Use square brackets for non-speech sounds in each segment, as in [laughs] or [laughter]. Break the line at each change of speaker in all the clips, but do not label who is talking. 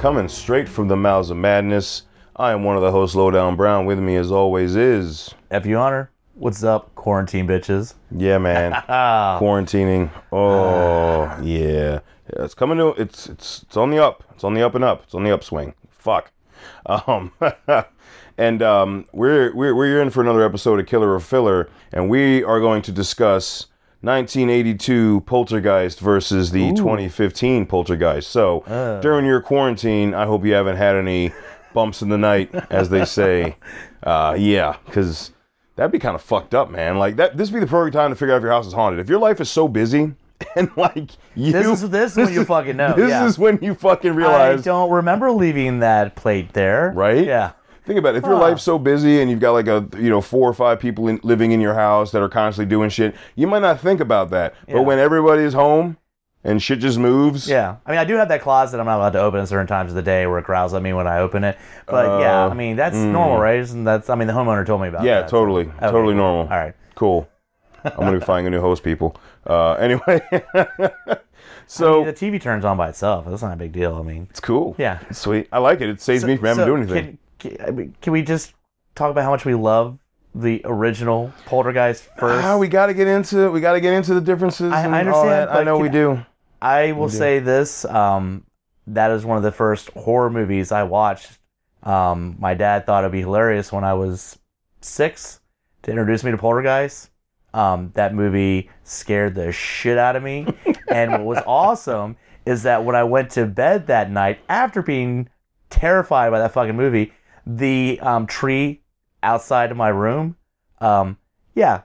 Coming straight from the mouths of madness. I am one of the hosts, Lowdown Brown. With me, as always, is
F you honor. What's up, quarantine bitches?
yeah, man, [laughs] quarantining. Oh, yeah, Yeah, it's coming to it's it's it's on the up. It's on the up and up. It's on the upswing. Fuck. Um, [laughs] and um, we're we're we're in for another episode of Killer or Filler, and we are going to discuss 1982 Poltergeist versus the 2015 Poltergeist. So during your quarantine, I hope you haven't had any bumps in the night, as they say. [laughs] Uh, yeah, because that'd be kind of fucked up, man. Like that. This would be the perfect time to figure out if your house is haunted. If your life is so busy [laughs] and like you,
This is this is when you fucking know. [laughs]
this
yeah.
is when you fucking realize.
I don't remember leaving that plate there.
Right?
Yeah.
Think about it. If your life's so busy and you've got like a you know four or five people in, living in your house that are constantly doing shit, you might not think about that.
Yeah.
But when everybody's home and shit just moves,
Yeah. I mean, I do have that closet I'm not allowed to open at certain times of the day where it growls at me when I open it. But yeah,
Uh,
I mean, that's normal, right? And that's I mean, the homeowner told me about that.
yeah,
that.
totally,
Okay,
totally
cool.
normal.
All right.
Cool. I'm gonna be finding a new host, people. Uh, [laughs] anyway, [laughs] so
I mean, the TV turns on by itself. That's not a big deal. I mean,
it's cool.
yeah.
Sweet. I like it. It saves me from having to do anything.
Can, I mean, can we just talk about how much we love the original Poltergeist first?
Ah, we got to get into it. we got to get into the differences.
I- I understand,
that. I know we do.
I will say this: um, that is one of the first horror movies I watched. Um, my dad thought it'd be hilarious when I was six to introduce me to Poltergeist. Um, that movie scared the shit out of me, [laughs] and what was awesome is that when I went to bed that night after being terrified by that fucking movie, the um, tree outside of my room, um, yeah,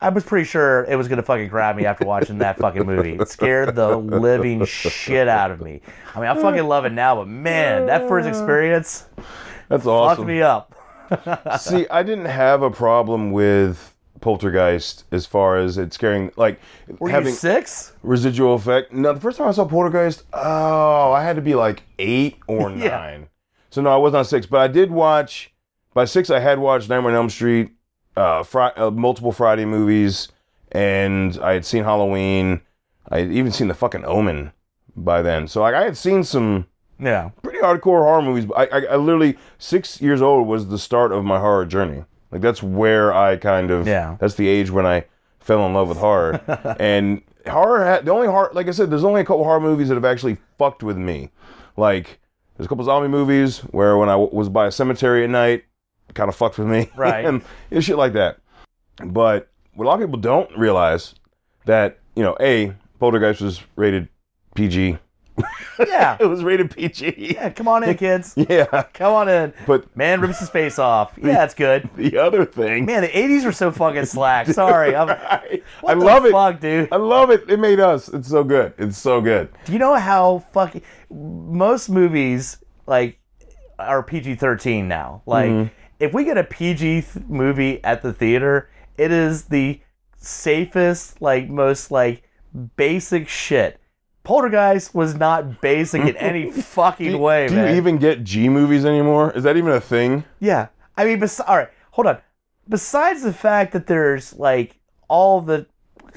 I was pretty sure it was gonna fucking grab me after watching that fucking movie. It scared the living shit out of me. I mean, I fucking love it now, but man, that first experience
That's
fucked me up. [laughs]
See, I didn't have a problem with Poltergeist as far as it scaring, like
Were
having
you six?
residual effect. No, the first time I saw Poltergeist, oh, I had to be like eight or [laughs]
Yeah.
So no, I was not six, but I did watch. By six, I had watched Nightmare on Elm Street, uh, fri- uh, multiple Friday movies, and I had seen Halloween. I had even seen the fucking Omen by then. So like, I had seen some
Yeah.
pretty hardcore horror movies. But I, I, I literally six years old was the start of my horror journey. Like that's where I kind of
Yeah.
That's the age when I fell in love with horror. [laughs] and horror, ha- the only horror, like I said, there's only a couple horror movies that have actually fucked with me. Like there's a couple zombie movies where when I w- was by a cemetery at night, kind of fucked with me. [laughs]
Right.
and, and shit like that. But what a lot of people don't realize that you know, a Poltergeist was rated PG. [laughs]
Yeah.
It was rated PG.
Yeah, come on in, kids. [laughs]
Yeah.
Come on in.
But
Man rips his face off. [laughs] Yeah, that's good.
the other thing,
Man, the 80s were so fucking slack. Sorry. I'm,
I,
what
I
the
love it.
fuck, dude.
I love it. It made us. It's so good. It's so good.
Do you know how fucking most movies like are PG thirteen now? Like,
Mm-hmm.
if we get a PG th- movie at the theater, it is the safest, like most like basic shit. Poltergeist was not basic in any [laughs] fucking
Do,
way,
do
man.
you even get G movies anymore? Is that even a thing?
Yeah. I mean, bes- all right, hold on. Besides the fact that there's like all the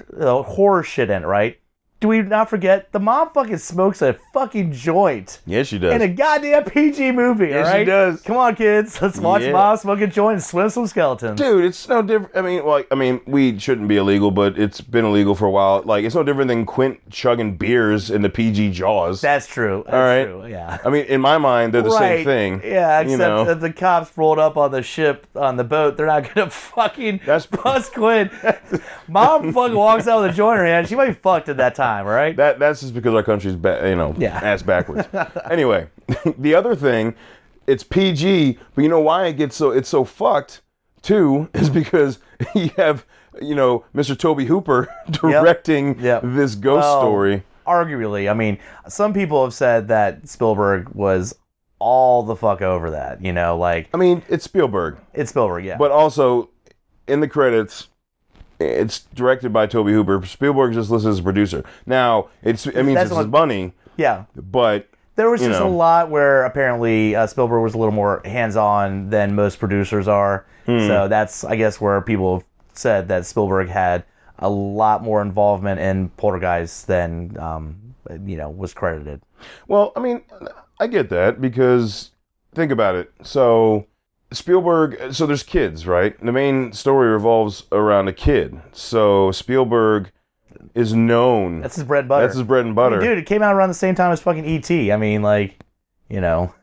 horror shit in it, right? Do we not forget the mom fucking smokes a fucking joint
Yes, she does.
in a goddamn PG movie,
Yes,
all
she does.
Come on, kids. Let's watch
Yeah.
mom smoke a joint and swim some skeletons.
Dude, it's no different. I mean, like, I mean, weed shouldn't be illegal, but it's been illegal for a while. Like, it's no different than Quint chugging beers in the PG Jaws.
That's true. That's
All right.
true. Yeah.
I mean, in my mind, they're the
right.
same thing.
Yeah, except
you know.
if the cops rolled up on the ship on the boat, they're not gonna [laughs] fucking
That's-
bust Quint. [laughs] Mom fucking walks out with a joint in her hand. She might be fucked at that time, all right?
That that's just because our country's ba- you know
Yeah.
ass backwards. [laughs] anyway, [laughs] the other thing, it's PG, but you know why it gets so it's so fucked too [laughs] is because you have you know Mr. Tobe Hooper directing
Yep.
this ghost
Well,
story.
arguably, I mean, some people have said that Spielberg was all the fuck over that. You know, like
I mean, it's Spielberg,
it's Spielberg, yeah.
but also in the credits, it's directed by Tobe Hooper. Spielberg just listed as a producer. Now, it's it means
That's
it's
what-
money,
yeah,
but
there was
you
just
know.
a lot where apparently uh, Spielberg was a little more hands-on than most producers are.
Hmm.
So that's, I guess, where people have said that Spielberg had a lot more involvement in Poltergeist than, um, you know, was credited.
Well, I mean, I get that because think about it. So Spielberg, so there's kids, right? The main story revolves around a kid. So Spielberg is known.
That's his bread and butter.
That's his bread and
I
butter.
mean, dude, it came out around the same time as fucking E.T. I mean, like, you know,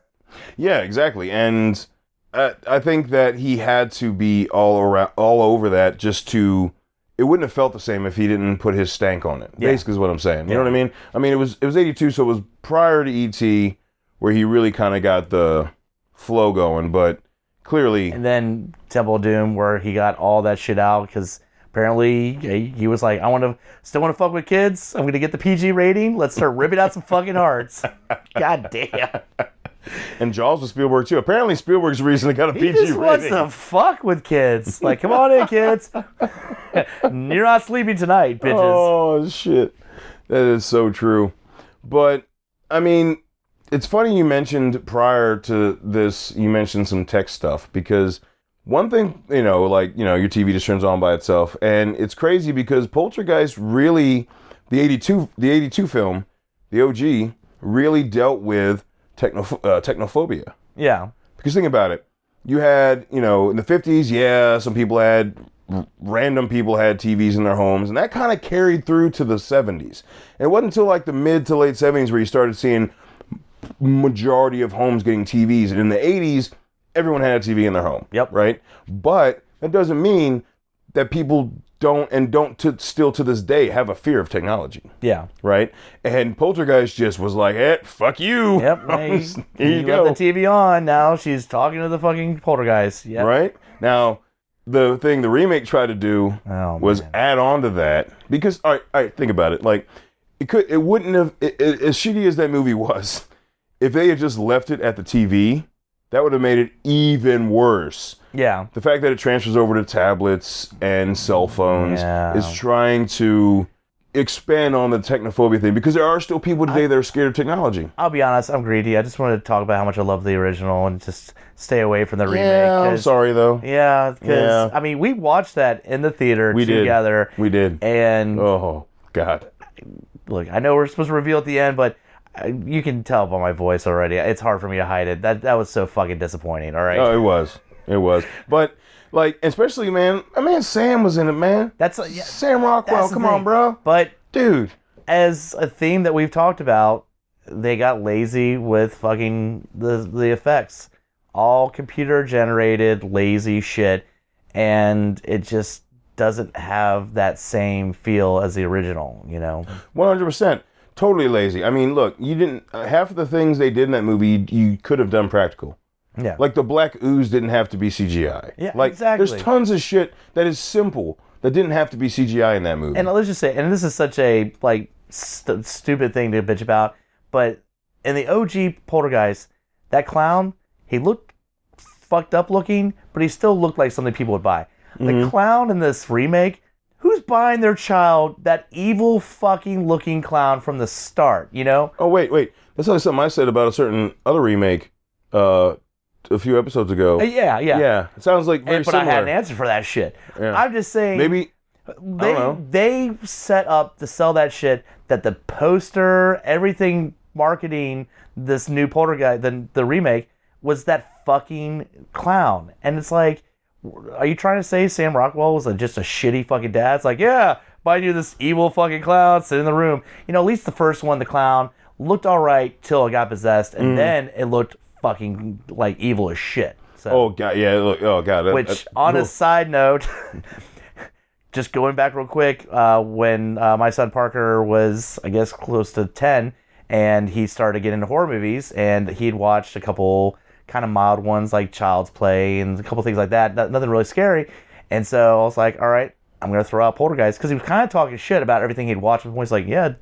Yeah, exactly. And uh, I think that he had to be all around, all over that, just to. It wouldn't have felt the same if he didn't put his stank on it.
Yeah.
Basically, is what I'm saying. You know what I mean? I mean, it was it was '82, so it was prior to ET, where he really kind of got the flow going. But clearly,
and then Temple of Doom, where he got all that shit out because apparently he he was like, I want to still want to fuck with kids. I'm gonna get the PG rating. Let's start ripping out some fucking hearts. [laughs] God damn.
and Jaws with Spielberg too. Apparently, Spielberg's it got a
He
PG
just wants
rating.
to fuck with kids. Like, come on in, kids. [laughs] You're not sleeping tonight, bitches.
Oh shit, that is so true. But I mean, it's funny you mentioned prior to this. You mentioned some tech stuff because one thing you know, like you know, your TV just turns on by itself, and it's crazy because Poltergeist really, the '82, the '82 film, the OG, really dealt with techno uh, technophobia.
Yeah.
Because think about it. You had, you know, in the 50s, yeah, some people had, random people had TVs in their homes, and that kind of carried through to the 70s. And it wasn't until like the mid to late 70s where you started seeing majority of homes getting TVs. And in the 80s, everyone had a TV in their home.
Yep.
Right? But that doesn't mean that people don't and don't to, still to this day have a fear of technology
Yeah.
right? And Poltergeist just was like, "Eh, fuck you."
Yep. [laughs] Hey,
Here you, go.
left the TV on. Now she's talking to the fucking poltergeist. Yeah.
Right now, the thing the remake tried to do
Oh,
was
man.
add on to that because, all right, all right, think about it. Like, it could, it wouldn't have, it, it- as shitty as that movie was, if they had just left it at the TV, that would have made it even worse.
Yeah.
The fact that it transfers over to tablets and cell phones
Yeah.
is trying to expand on the technophobia thing because there are still people today that are scared of technology.
I'll be honest. I'm greedy. I just wanted to talk about how much I love the original and just stay away from the remake.
Yeah, I'm sorry though.
Yeah, because
Yeah.
I mean, we watched that in the theater
We did.
together,
We did.
and
Oh God.
look, I know we're supposed to reveal at the end, but you can tell by my voice already. It's hard for me to hide it. That that was so fucking disappointing. All right,
Oh, it was. It was. But like, especially man, I mean, Sam was in it, man.
that's uh, yeah,
Sam Rockwell. Come on, bro.
But
Dude.
as a theme that we've talked about, they got lazy with fucking the the effects, all computer generated, lazy shit, and it just doesn't have that same feel as the original. You know.
One hundred percent. Totally lazy. I mean, look, you didn't uh, half of the things they did in that movie you, you could have done practical.
Yeah.
Like the black ooze didn't have to be CGI.
Yeah,
like
exactly.
there's tons of shit that is simple that didn't have to be CGI in that movie.
and let's just say, and this is such a like st- stupid thing to bitch about, but in the OG Poltergeist, that clown, he looked fucked up looking, but he still looked like something people would buy. The clown in this remake, who's buying their child that evil fucking looking clown from the start? You know?
oh wait, wait. That's like something I said about a certain other remake uh a few episodes ago.
Uh, Yeah, yeah.
Yeah, it sounds like very
And, but
similar.
I had an answer for that shit.
Yeah.
I'm just saying.
Maybe
they
know.
they set up to sell that shit that the poster everything marketing this new poltergeist the, the remake was that fucking clown and it's like are you trying to say sam rockwell was a, just a shitty fucking dad it's like yeah buy you this evil fucking clown sit in the room you know at least the first one the clown looked all right till it got possessed and
Mm.
then it looked fucking like evil as shit so
Oh god, yeah. Look, oh god. that-
which,
that-
on a side note, [laughs] just going back real quick, uh, when uh, my son Parker was, I guess, close to 10, and he started getting into horror movies, and he'd watched a couple kind of mild ones like Child's Play and a couple things like that, no- nothing really scary. And so I was like, all right, I'm to throw out Poltergeist because he was kind of talking shit about everything he'd watched before. He's like, yeah,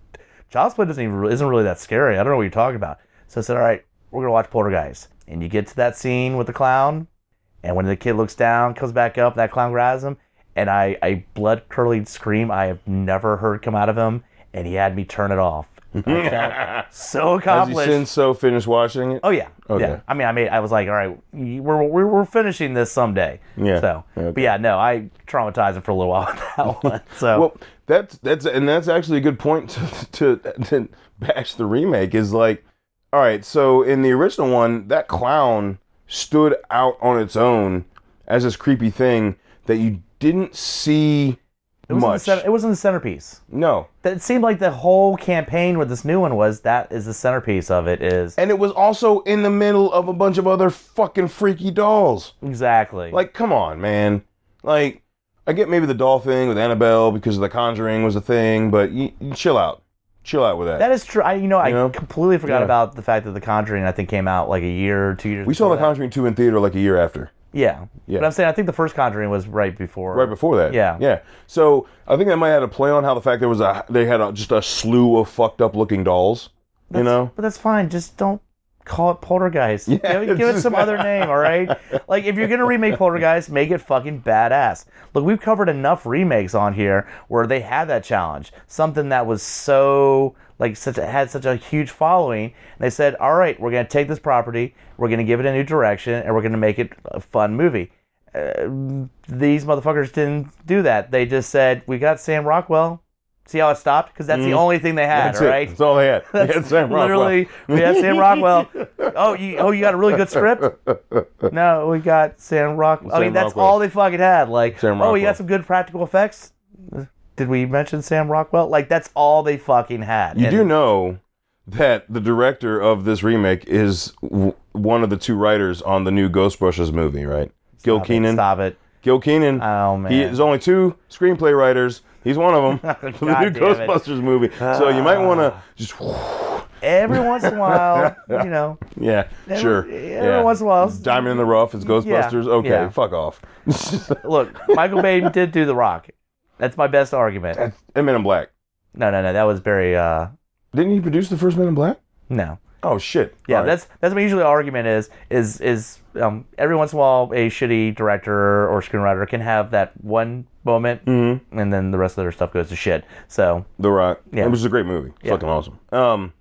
Child's Play doesn't even, isn't really that scary. I don't know what you're talking about. So I said, all right, we're gonna watch Poltergeist. And you get to that scene with the clown, and when the kid looks down, comes back up, that clown grabs him, and I a blood curdling scream I have never heard come out of him, and he had me turn it off. [laughs] I felt [laughs] so
Has he
accomplished.
since so finished watching it?
Oh yeah,
Okay.
yeah. I mean, I made. I was like, all right, we're we're, we're finishing this someday.
Yeah.
So,
Okay.
but yeah, no, I traumatized him for a little [laughs] while with that one. So,
Well, that's that's and that's actually a good point to, to to bash the remake. Is like, all right, so in the original one, that clown stood out on its own as this creepy thing that you didn't see
it was
much.
The center, it wasn't the centerpiece.
no,
That it seemed like the whole campaign with this new one was that is the centerpiece of it. Is
and it was also in the middle of a bunch of other fucking freaky dolls.
exactly
Like, come on, man. Like, I get maybe the doll thing with Annabelle because of The Conjuring was a thing, but you, you chill out, chill out with that.
that is true. I you know I
know?
completely forgot
Yeah.
about the fact that The Conjuring I think came out like a year or two years.
we saw The
that.
Conjuring two in theater like a year after.
Yeah.
Yeah.
But I'm saying I think the first Conjuring was right before.
right before that.
Yeah.
yeah. So I think that might have a play on how the fact there was a they had a, just a slew of fucked up looking dolls. You know,
But that's fine. Just don't call it Poltergeist.
Yeah,
give, it- give it some other name, all right? [laughs] Like if you're gonna remake Poltergeist, make it fucking badass. Look, we've covered enough remakes on here where they had that challenge, something that was so like such a, had such a huge following. And they said, all right, we're gonna take this property, we're gonna give it a new direction, and we're gonna make it a fun movie. Uh, these motherfuckers didn't do that. They just said, we got Sam Rockwell. See how it stopped? Because that's the only thing they had,
Mm. that's
all
it.
right?
That's all they had. They had Sam Rockwell.
Literally, we had Sam Rockwell. [laughs] Oh, you oh you got a really good script? [laughs] No, we got Sam Rockwell. I mean, that's
Rockwell.
all they fucking had. Like,
Sam Rockwell.
oh, you got some good practical effects. Did we mention Sam Rockwell? Like, that's all they fucking had.
You
And-
do know that the director of this remake is w- one of the two writers on the new Ghostbusters movie, right? Gil
Stop it,
Kenan.
Stop it.
Gil Kenan.
Oh man.
He there's only two screenplay writers. He's one of them for [laughs] [laughs] the new
damn it.
Ghostbusters movie. So you might want to just
Every once in a while, [laughs] you know.
yeah,
Every-
sure.
every
yeah.
once in a while.
Diamond in the Rough. It's Ghostbusters. okay,
yeah.
fuck off.
Look, Michael Bay did do The Rock. That's my best argument.
and Men in Black.
No, no, no. That was very. uh
Didn't he produce the first Men in Black?
No.
Oh shit.
Yeah,
All
that's that's what usually argument is is is um, every once in a while a shitty director or screenwriter can have that one moment
Mhm.
and then the rest of their stuff goes to shit. So
The Rock.
Yeah.
Which is a great movie.
Yeah.
Fucking awesome. Um,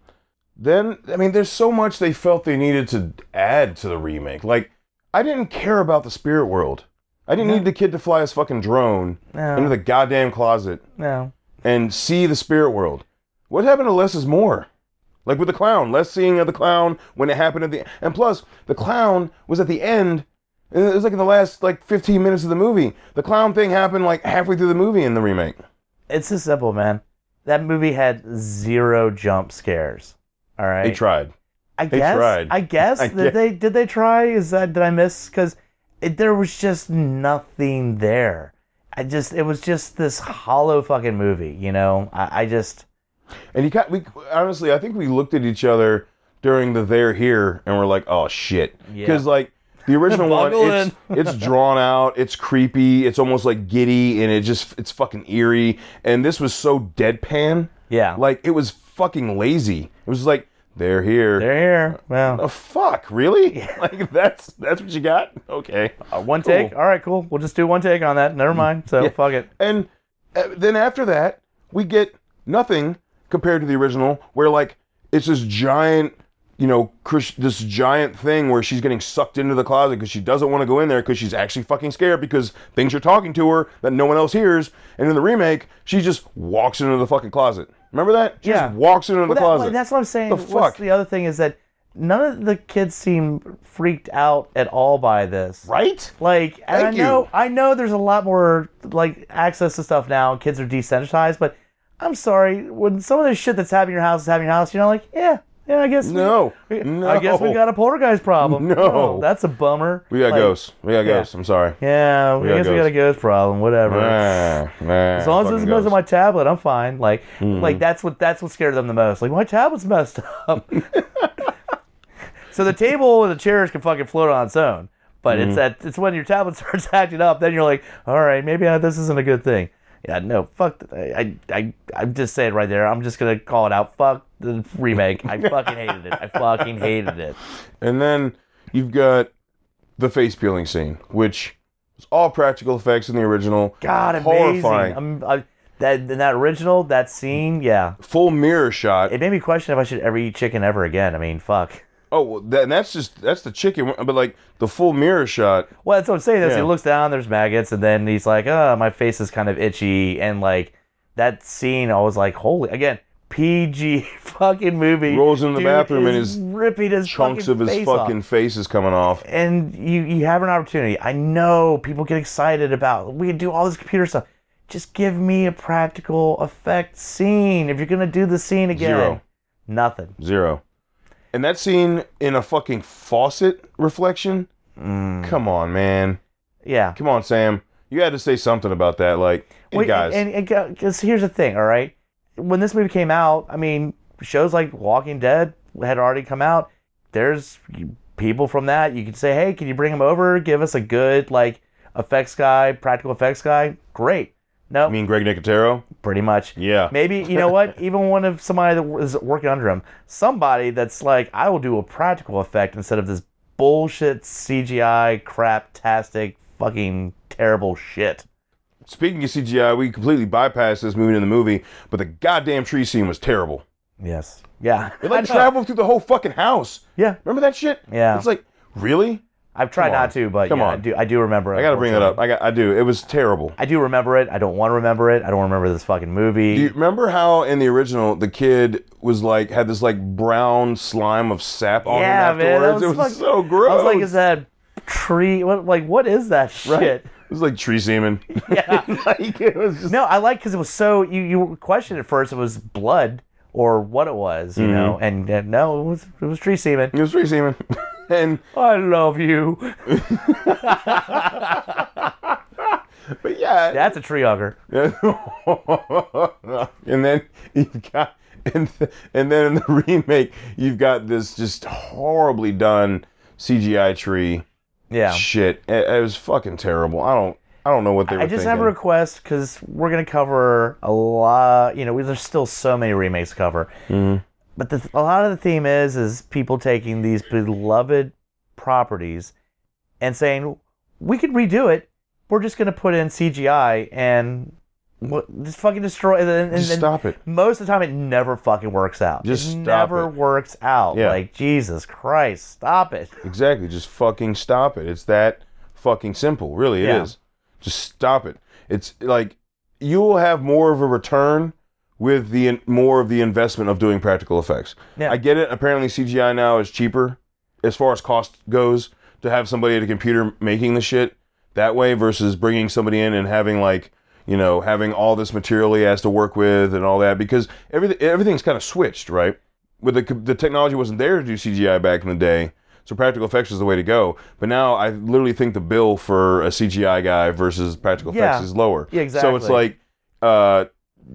then I mean, there's so much they felt they needed to add to the remake. Like, I didn't care about the spirit world. I didn't need the kid to fly his fucking drone
no,
into the goddamn closet
no.
and see the spirit world. What happened to less is more? Like with the clown, less seeing of the clown when it happened at the and plus the clown was at the end. It was like in the last like 15 minutes of the movie. The clown thing happened like halfway through the movie in the remake.
It's just simple, man. That movie had zero jump scares. All right.
They tried.
I
They
guess.
tried.
I guess [laughs]
I
did
guess.
they did they try? Is that did I miss? Because there was just nothing there. I just it was just this hollow fucking movie. You know. I, I just
And you got we honestly, I think we looked at each other during the "They're Here" and we're like, "Oh shit,"
Yeah.
because like the original one, it's it's [laughs] drawn out, it's creepy, it's almost like giddy, and it just it's fucking eerie. And this was so deadpan,
yeah.
like it was fucking lazy. It was like they're here.
they're here. Well,
oh fuck, really? Yeah. [laughs] Like that's that's what you got? Okay.
Uh, one take. All right, cool. We'll just do one take on that. Never mind. So
Yeah.
fuck it.
And uh, then after that, we get nothing compared to the original, where like it's this giant, you know, this giant thing where she's getting sucked into the closet because she doesn't want to go in there because she's actually fucking scared because things are talking to her that no one else hears. And in the remake, she just walks into the fucking closet. Remember that? She
Yeah.
just walks into the
that-
closet.
that's what I'm saying.
The
What's
fuck?
the other thing is that none of the kids seem freaked out at all by this.
right?
Like, and
Thank
I know,
you.
I know, there's a lot more like access to stuff now. Kids are desensitized, but I'm sorry when some of the shit that's happening in your house is happening in your house. You know, like, yeah, yeah, I guess
No.
we-
No.
I guess we got a poltergeist problem.
No.
Oh, that's a bummer.
We got
Like,
ghosts. We got
yeah.
ghosts. I'm sorry.
Yeah, I
got
guess we got a ghost problem. Whatever.
Nah, nah,
As long as it's
ghosts.
with my tablet, I'm fine. Like,
Mm-hmm.
like that's what that's what scared them the most. Like my tablet's messed up. [laughs] so the table and the chairs can fucking float on its own, but
Mm-hmm.
it's that it's when your tablet [laughs] starts acting up, then you're like, all right, maybe uh, this isn't a good thing. Yeah, no, fuck. I, I, I'm just saying right there. I'm just gonna call it out. Fuck the remake. I fucking hated it. I fucking hated it.
And then you've got the face peeling scene, which was all practical effects in the original.
God, amazing.
Horrifying.
I'm, I, that in that original that scene, yeah,
Full mirror shot.
it made me question if I should ever eat chicken ever again. I mean, fuck.
Oh, well, that, and that's just that's the chicken, but like the full mirror shot.
Well, that's what I'm saying. Is
Yeah.
he looks down, there's maggots, and then he's like, "Oh, my face is kind of itchy," and like that scene, I was like, "Holy!" Again, PG [laughs] fucking movie.
Rolls in the
Dude
bathroom and
is
his
ripping his
Chunks
fucking
of his
face off.
fucking face is coming off.
and you you have an opportunity. I know people get excited about we can do all this computer stuff. Just give me a practical effect scene. If you're gonna do the scene again,
Zero.
nothing.
Zero. And that scene in a fucking faucet reflection.
Mm.
Come on, man.
Yeah.
Come on, Sam. You had to say something about that. Like, hey,
Wait,
guys.
and, and, because here's the thing, all right. When this movie came out, I mean, shows like Walking Dead had already come out. There's people from that. You could say, hey, can you bring him over? Give us a good like effects guy, practical effects guy. Great. No,
I mean, Greg Nicotero.
pretty much.
Yeah.
Maybe you know what? [laughs] Even one of somebody that was working under him, somebody that's like, I will do a practical effect instead of this bullshit CGI crap-tastic fucking terrible shit.
Speaking of CGI, we completely bypassed this movie in the movie, but the goddamn tree scene was terrible.
Yes. Yeah.
It like [laughs] traveled through the whole fucking house.
Yeah.
Remember that shit?
Yeah.
It's like, really?
I've tried not to, but
Come
yeah,
on.
I do. I do remember. it,
I gotta bring that up. I got. I do. It was terrible.
I do remember it. I don't want to remember it. I don't remember this fucking movie.
Do you remember how in the original the kid was like had this like brown slime of sap on
yeah,
him
man, that
afterwards?
was,
it was
fucking-
so gross.
I was like, is that tree? What? Like, what is that [laughs]
Right?
shit?
It was like tree semen. [laughs]
Yeah. [laughs]
like it was just
No, I like because it was so you you questioned at first it was blood or what it was, you know,
Mm-hmm.
and uh, no, it was it was tree semen.
it was tree semen. And
I love you. [laughs]
but yeah,
That's a tree hugger. [laughs]
and then you've got and th- and then in the [laughs] remake you've got this just horribly done CGI tree
Yeah.
shit. It, it was fucking terrible. I don't I don't know what they were
I just
thinking.
have a request because we're gonna cover a lot. You know, there's still so many remakes to cover.
Mm-hmm.
But the, a lot of the theme is is people taking these beloved properties and saying we could redo it. We're just gonna put in CGI and what, just fucking destroy. And, and,
Just
and
stop it.
Most of the time, it never fucking works out.
Just
it never
it.
works out.
Yeah.
Like Jesus Christ, stop it.
Exactly. Just fucking stop it. It's that fucking simple. Really, it is.
Yeah.
Just stop it. It's like you will have more of a return with the more of the investment of doing practical effects.
Yeah.
I get it. Apparently, CGI now is cheaper as far as cost goes to have somebody at a computer making the shit that way versus bringing somebody in and having like you know having all this material he has to work with and all that because everything everything's kind of switched right with the the technology wasn't there to do CGI back in the day so practical effects is the way to go but now I literally think the bill for a CGI guy versus practical
Yeah.
effects is lower
Yeah, exactly.
so it's like uh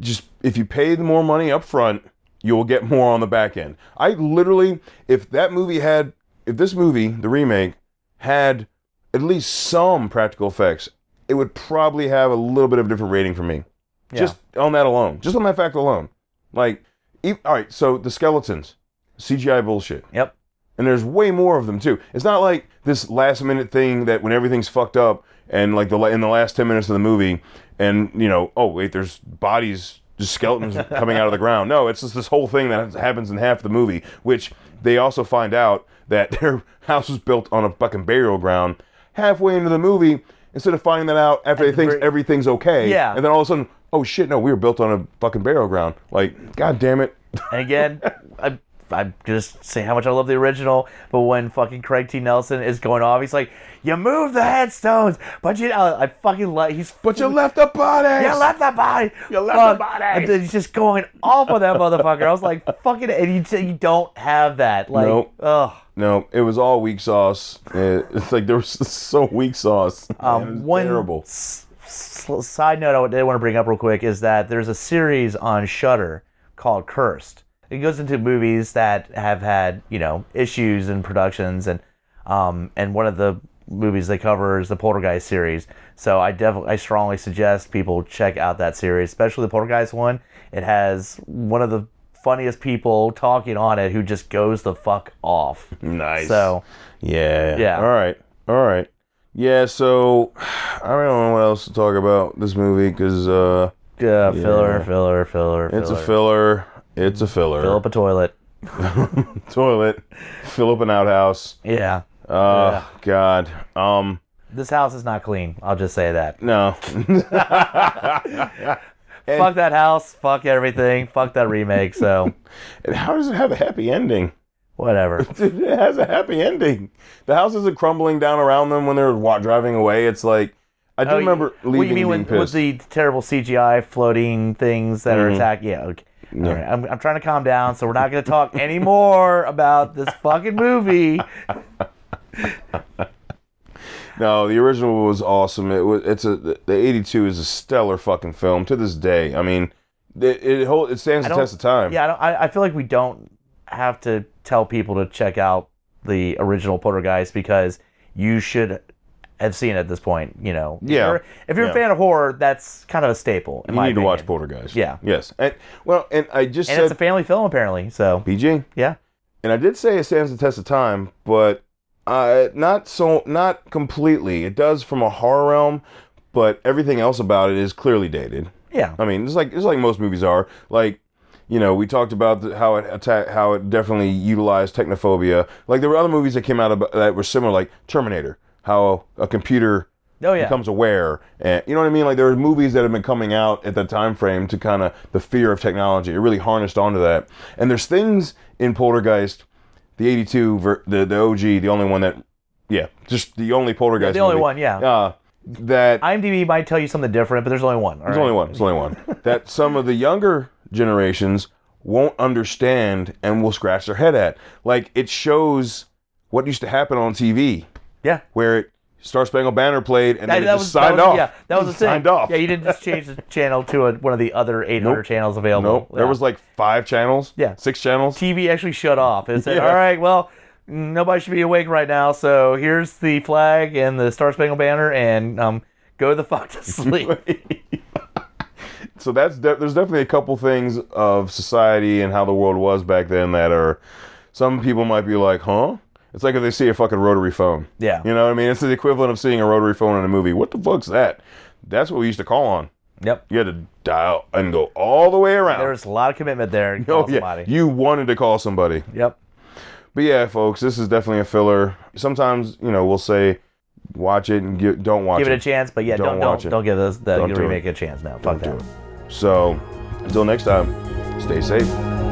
just if you pay the more money up front you will get more on the back end I literally if that movie had if this movie the remake had at least some practical effects, it would probably have a little bit of a different rating for me.
Yeah.
Just on that alone. Just on that fact alone. Like, e- all right, so the skeletons, CGI bullshit.
Yep.
And there's way more of them too. It's not like this last minute thing that when everything's fucked up and like the in the last 10 minutes of the movie and you know, oh wait, there's bodies just skeletons [laughs] coming out of the ground. No, it's just this whole thing that happens in half the movie, which they also find out that [laughs] their house was built on a fucking burial ground halfway into the movie instead of finding that out after they think
very-
everything's okay.
Yeah.
And then all of a sudden, oh shit, no, we were built on a fucking burial ground. Like, god damn it.
And again, [laughs] I I just say how much I love the original, but when fucking Craig T. Nelson is going off, he's like, "You move the headstones, but you," I fucking like he's.
But you left the bodies.
You left the body.
You left
Fuck.
the body.
And then he's just going off on that motherfucker. I was like, [laughs] fucking, and you, you don't have that. Like,
Nope.
ugh.
No, it was all weak sauce. [laughs] It's like there was [laughs] so weak sauce.
Um, one
terrible.
s- s- side note I did want to bring up real quick is that there's a series on Shudder called Cursed. It goes into movies that have had you know issues in productions and um and one of the movies they cover is the Poltergeist series. So I definitely, I strongly suggest people check out that series, especially the Poltergeist one. It has one of the funniest people talking on it who just goes the fuck off.
Nice.
So
Yeah.
Yeah.
All right. All right. Yeah. So I don't know what else to talk about this movie because uh,
filler,
Yeah.
filler, filler,
it's a
filler.
It's a filler.
Fill up a toilet. [laughs]
Toilet. Fill up an outhouse.
Yeah.
Oh God. Um.
This house is not clean. I'll just say that.
No. [laughs]
fuck that house. Fuck everything. fuck that remake. So [laughs]
And how does it have a happy ending?
whatever.
it has a happy ending. The house isn't crumbling down around them when they're driving away. It's like I do
Oh,
remember leaving
what do you mean with, with the terrible CGI floating things that are
Mhm.
attack? Yeah. Okay.
Yeah.
All right. I'm, I'm trying to calm down, so we're not going to talk anymore [laughs] about this fucking movie. [laughs]
No, the original was awesome. It was it's a the '82 is a stellar fucking film to this day. I mean, it it, hold, it stands
I
the test of time.
Yeah, I, don't, I, I feel like we don't have to tell people to check out the original Poltergeist because you should have seen at this point. You know, If
Yeah.
you're- If you're
Yeah.
a fan of horror, that's kind of a staple. In
you need to watch
opinion.
Poltergeist.
Yeah.
Yes. And well, and I just
And
said
it's a family film, apparently. So
PG,
yeah,
and I did say it stands the test of time, but uh, not so not completely. It does from a horror realm, but everything else about it is clearly dated.
yeah,
I mean, it's like it's like most movies are. Like, you know, we talked about the, how it attack, how it definitely utilized technophobia. Like there were other movies that came out about, that were similar, like Terminator, how a computer
oh yeah,
becomes aware, and you know what I mean. Like there are movies that have been coming out at that time frame to kind of the fear of technology. It really harnessed onto that. And there's things in Poltergeist, the '82, ver- the the OG, the only one that, yeah, just the only Poltergeist.
the only
movie,
one. Yeah,
Uh, that
IMDb might tell you something different, but there's only one.
there's
right?
only one. There's only one. [laughs] that some of the younger generations won't understand and will scratch their head at. Like it shows what used to happen on TV,
Yeah.
where it Star Spangled Banner played and then it just
that
signed
was,
off.
Yeah, that was the thing.
Signed off.
Yeah, you didn't just change the [laughs] channel to a, one of the other 800
Nope.
channels available.
Nope. There was like five channels.
Yeah.
Six channels.
TV actually shut off. It said, [laughs]
Yeah.
"All right, well, nobody should be awake right now. So here's the flag and the Star Spangled Banner, and um, go the fuck to [laughs] sleep."
so that's de- there's definitely a couple things of society and how the world was back then that are some people might be like, huh? It's like if they see a fucking rotary phone.
Yeah.
You know what I mean? It's the equivalent of seeing a rotary phone in a movie. What the fuck's that? That's what we used to call on.
Yep.
You had to dial and go all the way around.
There was a lot of commitment there. [laughs]
oh
call
yeah,
somebody.
you wanted to call somebody.
Yep.
But yeah, folks, this is definitely a filler. Sometimes you know we'll say, watch it and give, don't watch it.
Give it a chance, but yeah,
Don't
don't don't
it.
don't, give this the
Don't do
remake a chance. now. fuck that.
it. So until next time, stay safe.